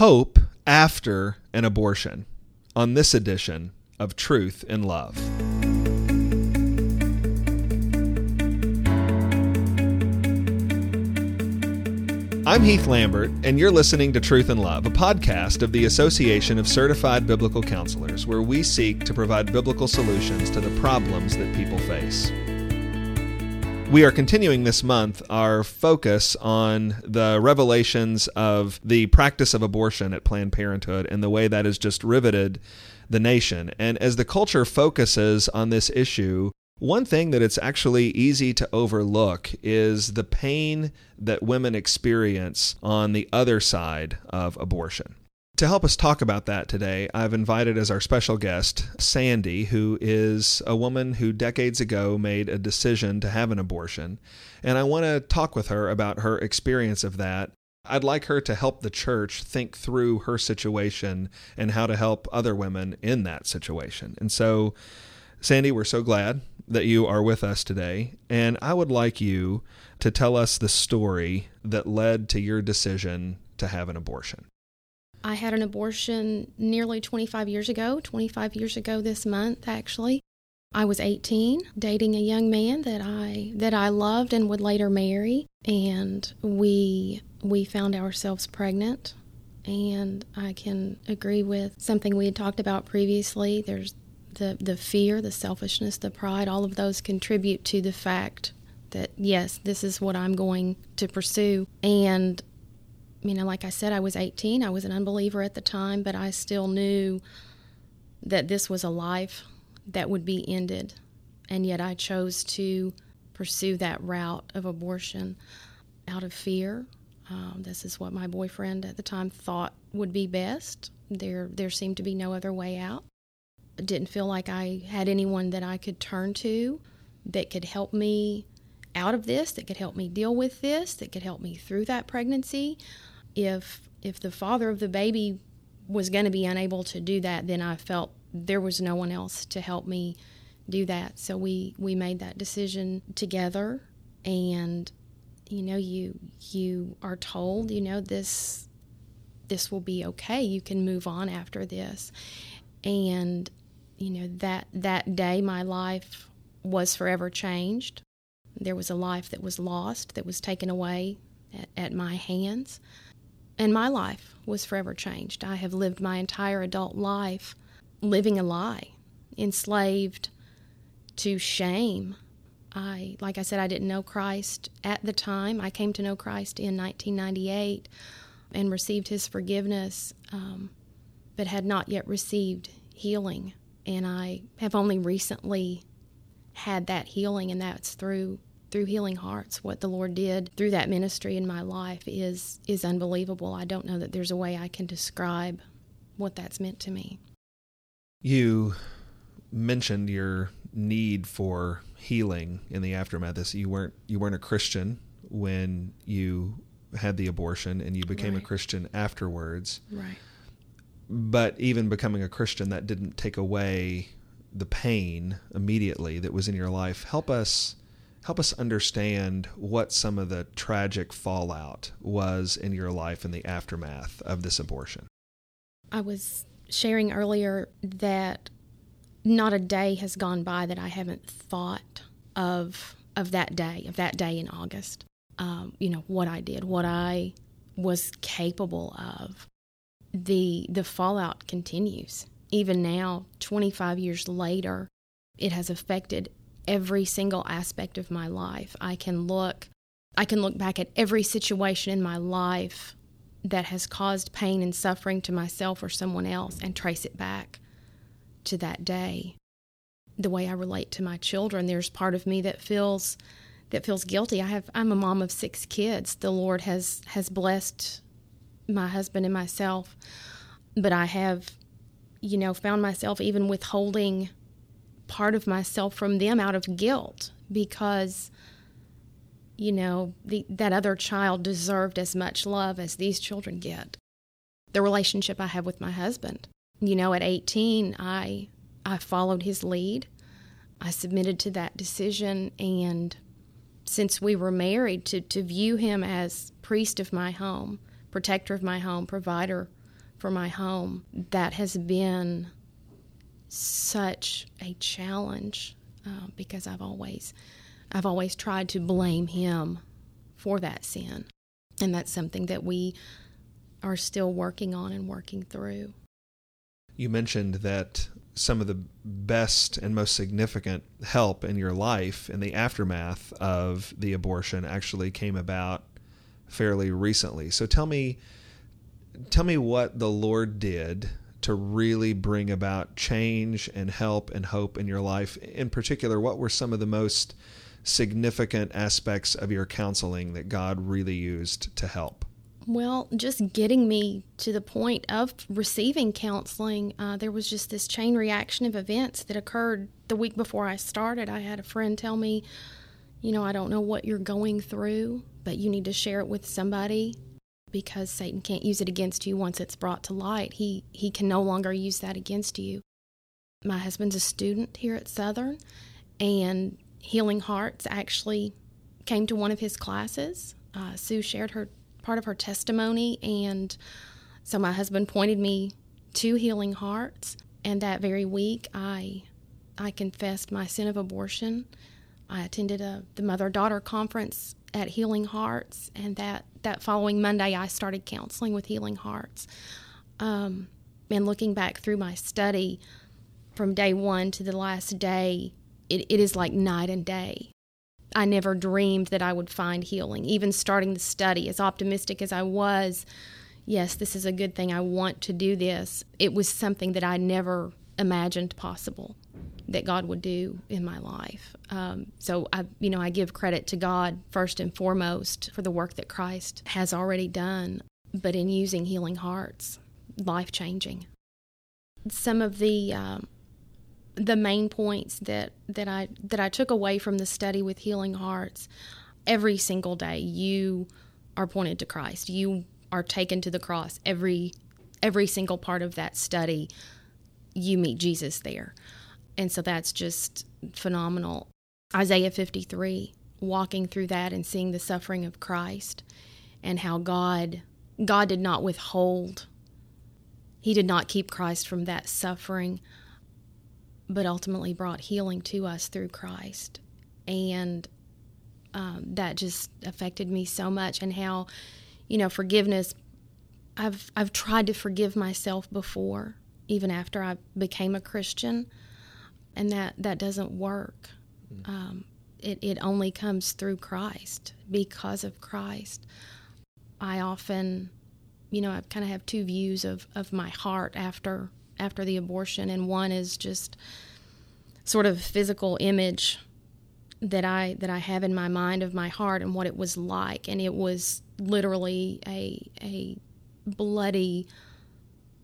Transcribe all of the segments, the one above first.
Hope after an abortion on this edition of Truth in Love. I'm Heath Lambert, and you're listening to Truth in Love, a podcast of the Association of Certified Biblical Counselors, where we seek to provide biblical solutions to the problems that people face. We are continuing this month our focus on the revelations of the practice of abortion at Planned Parenthood and the way that has just riveted the nation. And as the culture focuses on this issue, one thing that it's actually easy to overlook is the pain that women experience on the other side of abortion. To help us talk about that today, I've invited as our special guest Sandy, who is a woman who decades ago made a decision to have an abortion. And I want to talk with her about her experience of that. I'd like her to help the church think through her situation and how to help other women in that situation. And so, Sandy, we're so glad that you are with us today. And I would like you to tell us the story that led to your decision to have an abortion. I had an abortion nearly 25 years ago, 25 years ago this month actually. I was 18, dating a young man that I that I loved and would later marry, and we we found ourselves pregnant. And I can agree with something we had talked about previously. There's the, the fear, the selfishness, the pride, all of those contribute to the fact that, yes, this is what I'm going to pursue. And, you know, like I said, I was 18. I was an unbeliever at the time, but I still knew that this was a life that would be ended. And yet I chose to pursue that route of abortion out of fear. Um, this is what my boyfriend at the time thought would be best. There, there seemed to be no other way out I didn't feel like I had anyone that I could turn to that could help me out of this, that could help me deal with this, that could help me through that pregnancy. If if the father of the baby was going to be unable to do that, then I felt there was no one else to help me do that. So we we made that decision together and you know you you are told, you know this this will be okay. You can move on after this. And you know that that day my life was forever changed there was a life that was lost that was taken away at, at, my hands and my life was forever changed. I have lived my entire adult life living a lie enslaved to shame. I like i said i didn't know christ at the time. I came to know christ in 1998 and received his forgiveness um, but had not yet received healing. And I have only recently had that healing, and that's through through healing hearts what the lord did through that ministry in my life is is unbelievable. I don't know that there's a way i can describe what that's meant to me. You mentioned your need for healing in the aftermath. This you weren't you weren't a christian when you had the abortion and you became right. a christian afterwards. Right. But even becoming a Christian, that didn't take away the pain immediately that was in your life. Help us help us understand what some of the tragic fallout was in your life in the aftermath of this abortion. I was sharing earlier that not a day has gone by that I haven't thought of of that day, of that day in August. Um, you know what I did, what I was capable of, the the fallout continues. Even now, 25 years later, it has affected every single aspect of my life. I can look I can look back at every situation in my life that has caused pain and suffering to myself or someone else and trace it back to that day. The way I relate to my children, there's part of me that feels that feels guilty. I have I'm a mom of 6 kids. The Lord has has blessed my husband and myself. But I have, you know, found myself even withholding part of myself from them out of guilt because, you know, the, that other child deserved as much love as these children get. The relationship I have with my husband. You know, at 18, I I followed his lead. I submitted to that decision and since we were married to, to view him as priest of my home protector of my home, provider for my home. That has been such a challenge uh, because I've always I've always tried to blame him for that sin. And that's something that we are still working on and working through. You mentioned that some of the best and most significant help in your life in the aftermath of the abortion actually came about fairly recently. So tell me tell me what the Lord did to really bring about change and help and hope in your life. In particular, what were some of the most significant aspects of your counseling that God really used to help? Well, just getting me to the point of receiving counseling, uh, there was just this chain reaction of events that occurred the week before I started. I had a friend tell me, You know, I don't know what you're going through, but you need to share it with somebody because Satan can't use it against you once it's brought to light. He, he can no longer use that against you. My husband's a student here at Southern, and Healing Hearts actually came to one of his classes. Uh, Sue shared her part of her testimony, and so my husband pointed me to Healing Hearts. And that very week, I I confessed my sin of abortion. I attended a the mother daughter conference at Healing Hearts, and that that following Monday, I started counseling with Healing Hearts. Um, and looking back through my study from day one to the last day, it, it is like night and day. I never dreamed that I would find healing. Even starting the study, as optimistic as I was, yes, this is a good thing. I want to do this. It was something that I never imagined possible that God would do in my life. Um, so I, you know, I give credit to God first and foremost for the work that Christ has already done, but in using healing hearts, life changing. Some of the um, the main points that that I that I took away from the study with Healing Hearts every single day you are pointed to Christ you are taken to the cross every every single part of that study you meet Jesus there and so that's just phenomenal Isaiah 53 walking through that and seeing the suffering of Christ and how God God did not withhold he did not keep Christ from that suffering but ultimately brought healing to us through Christ. And um, that just affected me so much, and how, you know, forgiveness. I've I've tried to forgive myself before, even after I became a Christian, and that that doesn't work. Mm-hmm. Um, it it only comes through Christ because of Christ. I often, you know, I kind of have two views of of my heart after after the abortion, and one is just sort of physical image that I that I have in my mind of my heart and what it was like, and it was literally a a bloody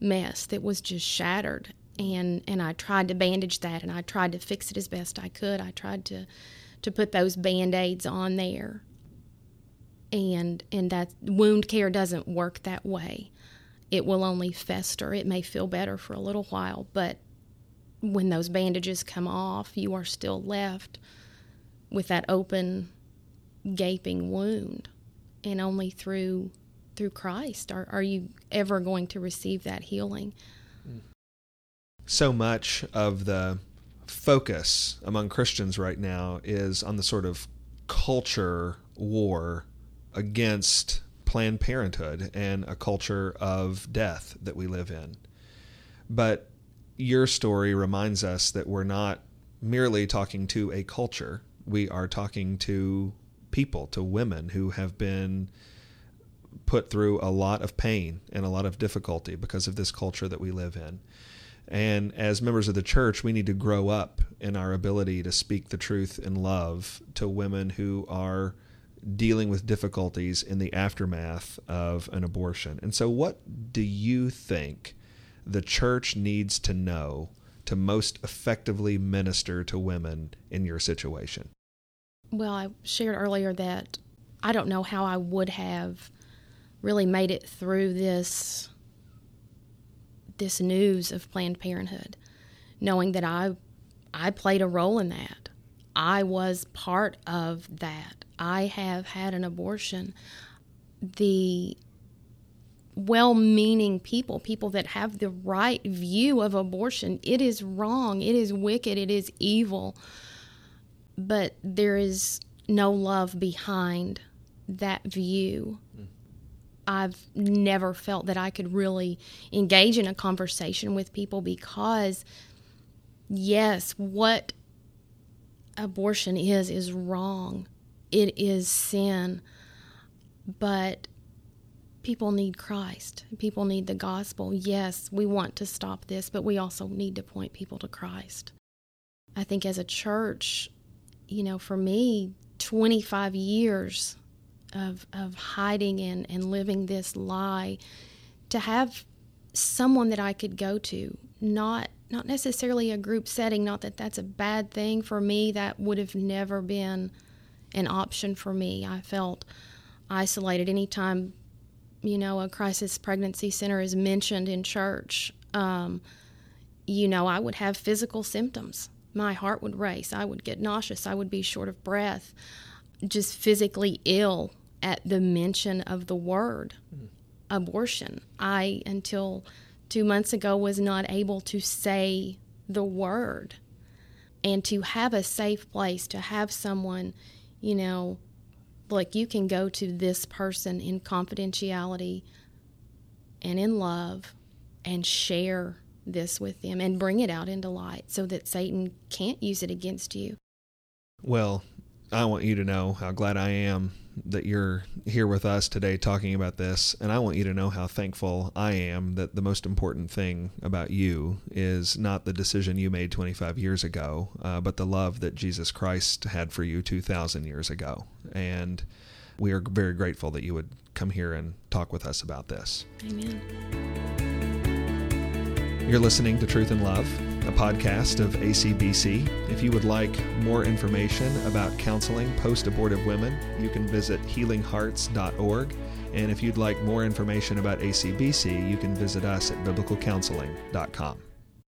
mess that was just shattered and and I tried to bandage that and I tried to fix it as best I could. I tried to to put those band-aids on there. And and that wound care doesn't work that way it will only fester. It may feel better for a little while, but when those bandages come off, you are still left with that open, gaping wound. And only through through Christ are, are you ever going to receive that healing. So much of the focus among Christians right now is on the sort of culture war against Planned Parenthood and a culture of death that we live in. But your story reminds us that we're not merely talking to a culture, we are talking to people, to women who have been put through a lot of pain and a lot of difficulty because of this culture that we live in. And as members of the church, we need to grow up in our ability to speak the truth in love to women who are dealing with difficulties in the aftermath of an abortion. And so, what do you think the church needs to know to most effectively minister to women in your situation? Well, I shared earlier that I don't know how I would have really made it through this this news of Planned Parenthood, knowing that I I played a role in that. I was part of that. I have had an abortion. The well meaning people, people that have the right view of abortion. It is wrong, it is wicked, it is evil. But there is no love behind that view. I've never felt that I could really engage in a conversation with people because, yes, what abortion is, is wrong. It is sin. But people need Christ. People need the gospel. Yes, we want to stop this, but we also need to point people to Christ. I think as a church, you know, for me, 25 years of, of hiding and, and living this lie, to have someone that I could go to, not not necessarily a group setting, not that that's a bad thing for me, that would have never been an option for me. I felt isolated anytime you know, a crisis pregnancy center is mentioned in church, um, you know, I would have physical symptoms. My heart would race. I would get nauseous. I would be short of breath, just physically ill at the mention of the word mm. abortion. I, until two months ago, was not able to say the word. And to have a safe place, to have someone, you know, like you can go to this person in confidentiality and in love and share this with them and bring it out into light so that Satan can't use it against you. Well, I want you to know how glad I am that you're here with us today talking about this. And I want you to know how thankful I am that the most important thing about you is not the decision you made 25 years ago, uh, but the love that Jesus Christ had for you 2,000 years ago. And we are very grateful that you would come here and talk with us about this. Amen. You're listening to Truth in Love a podcast of ACBC. If you would like more information about counseling post abortive women, you can visit healinghearts.org. And if you'd like more information about ACBC, you can visit us at biblicalcounseling.com.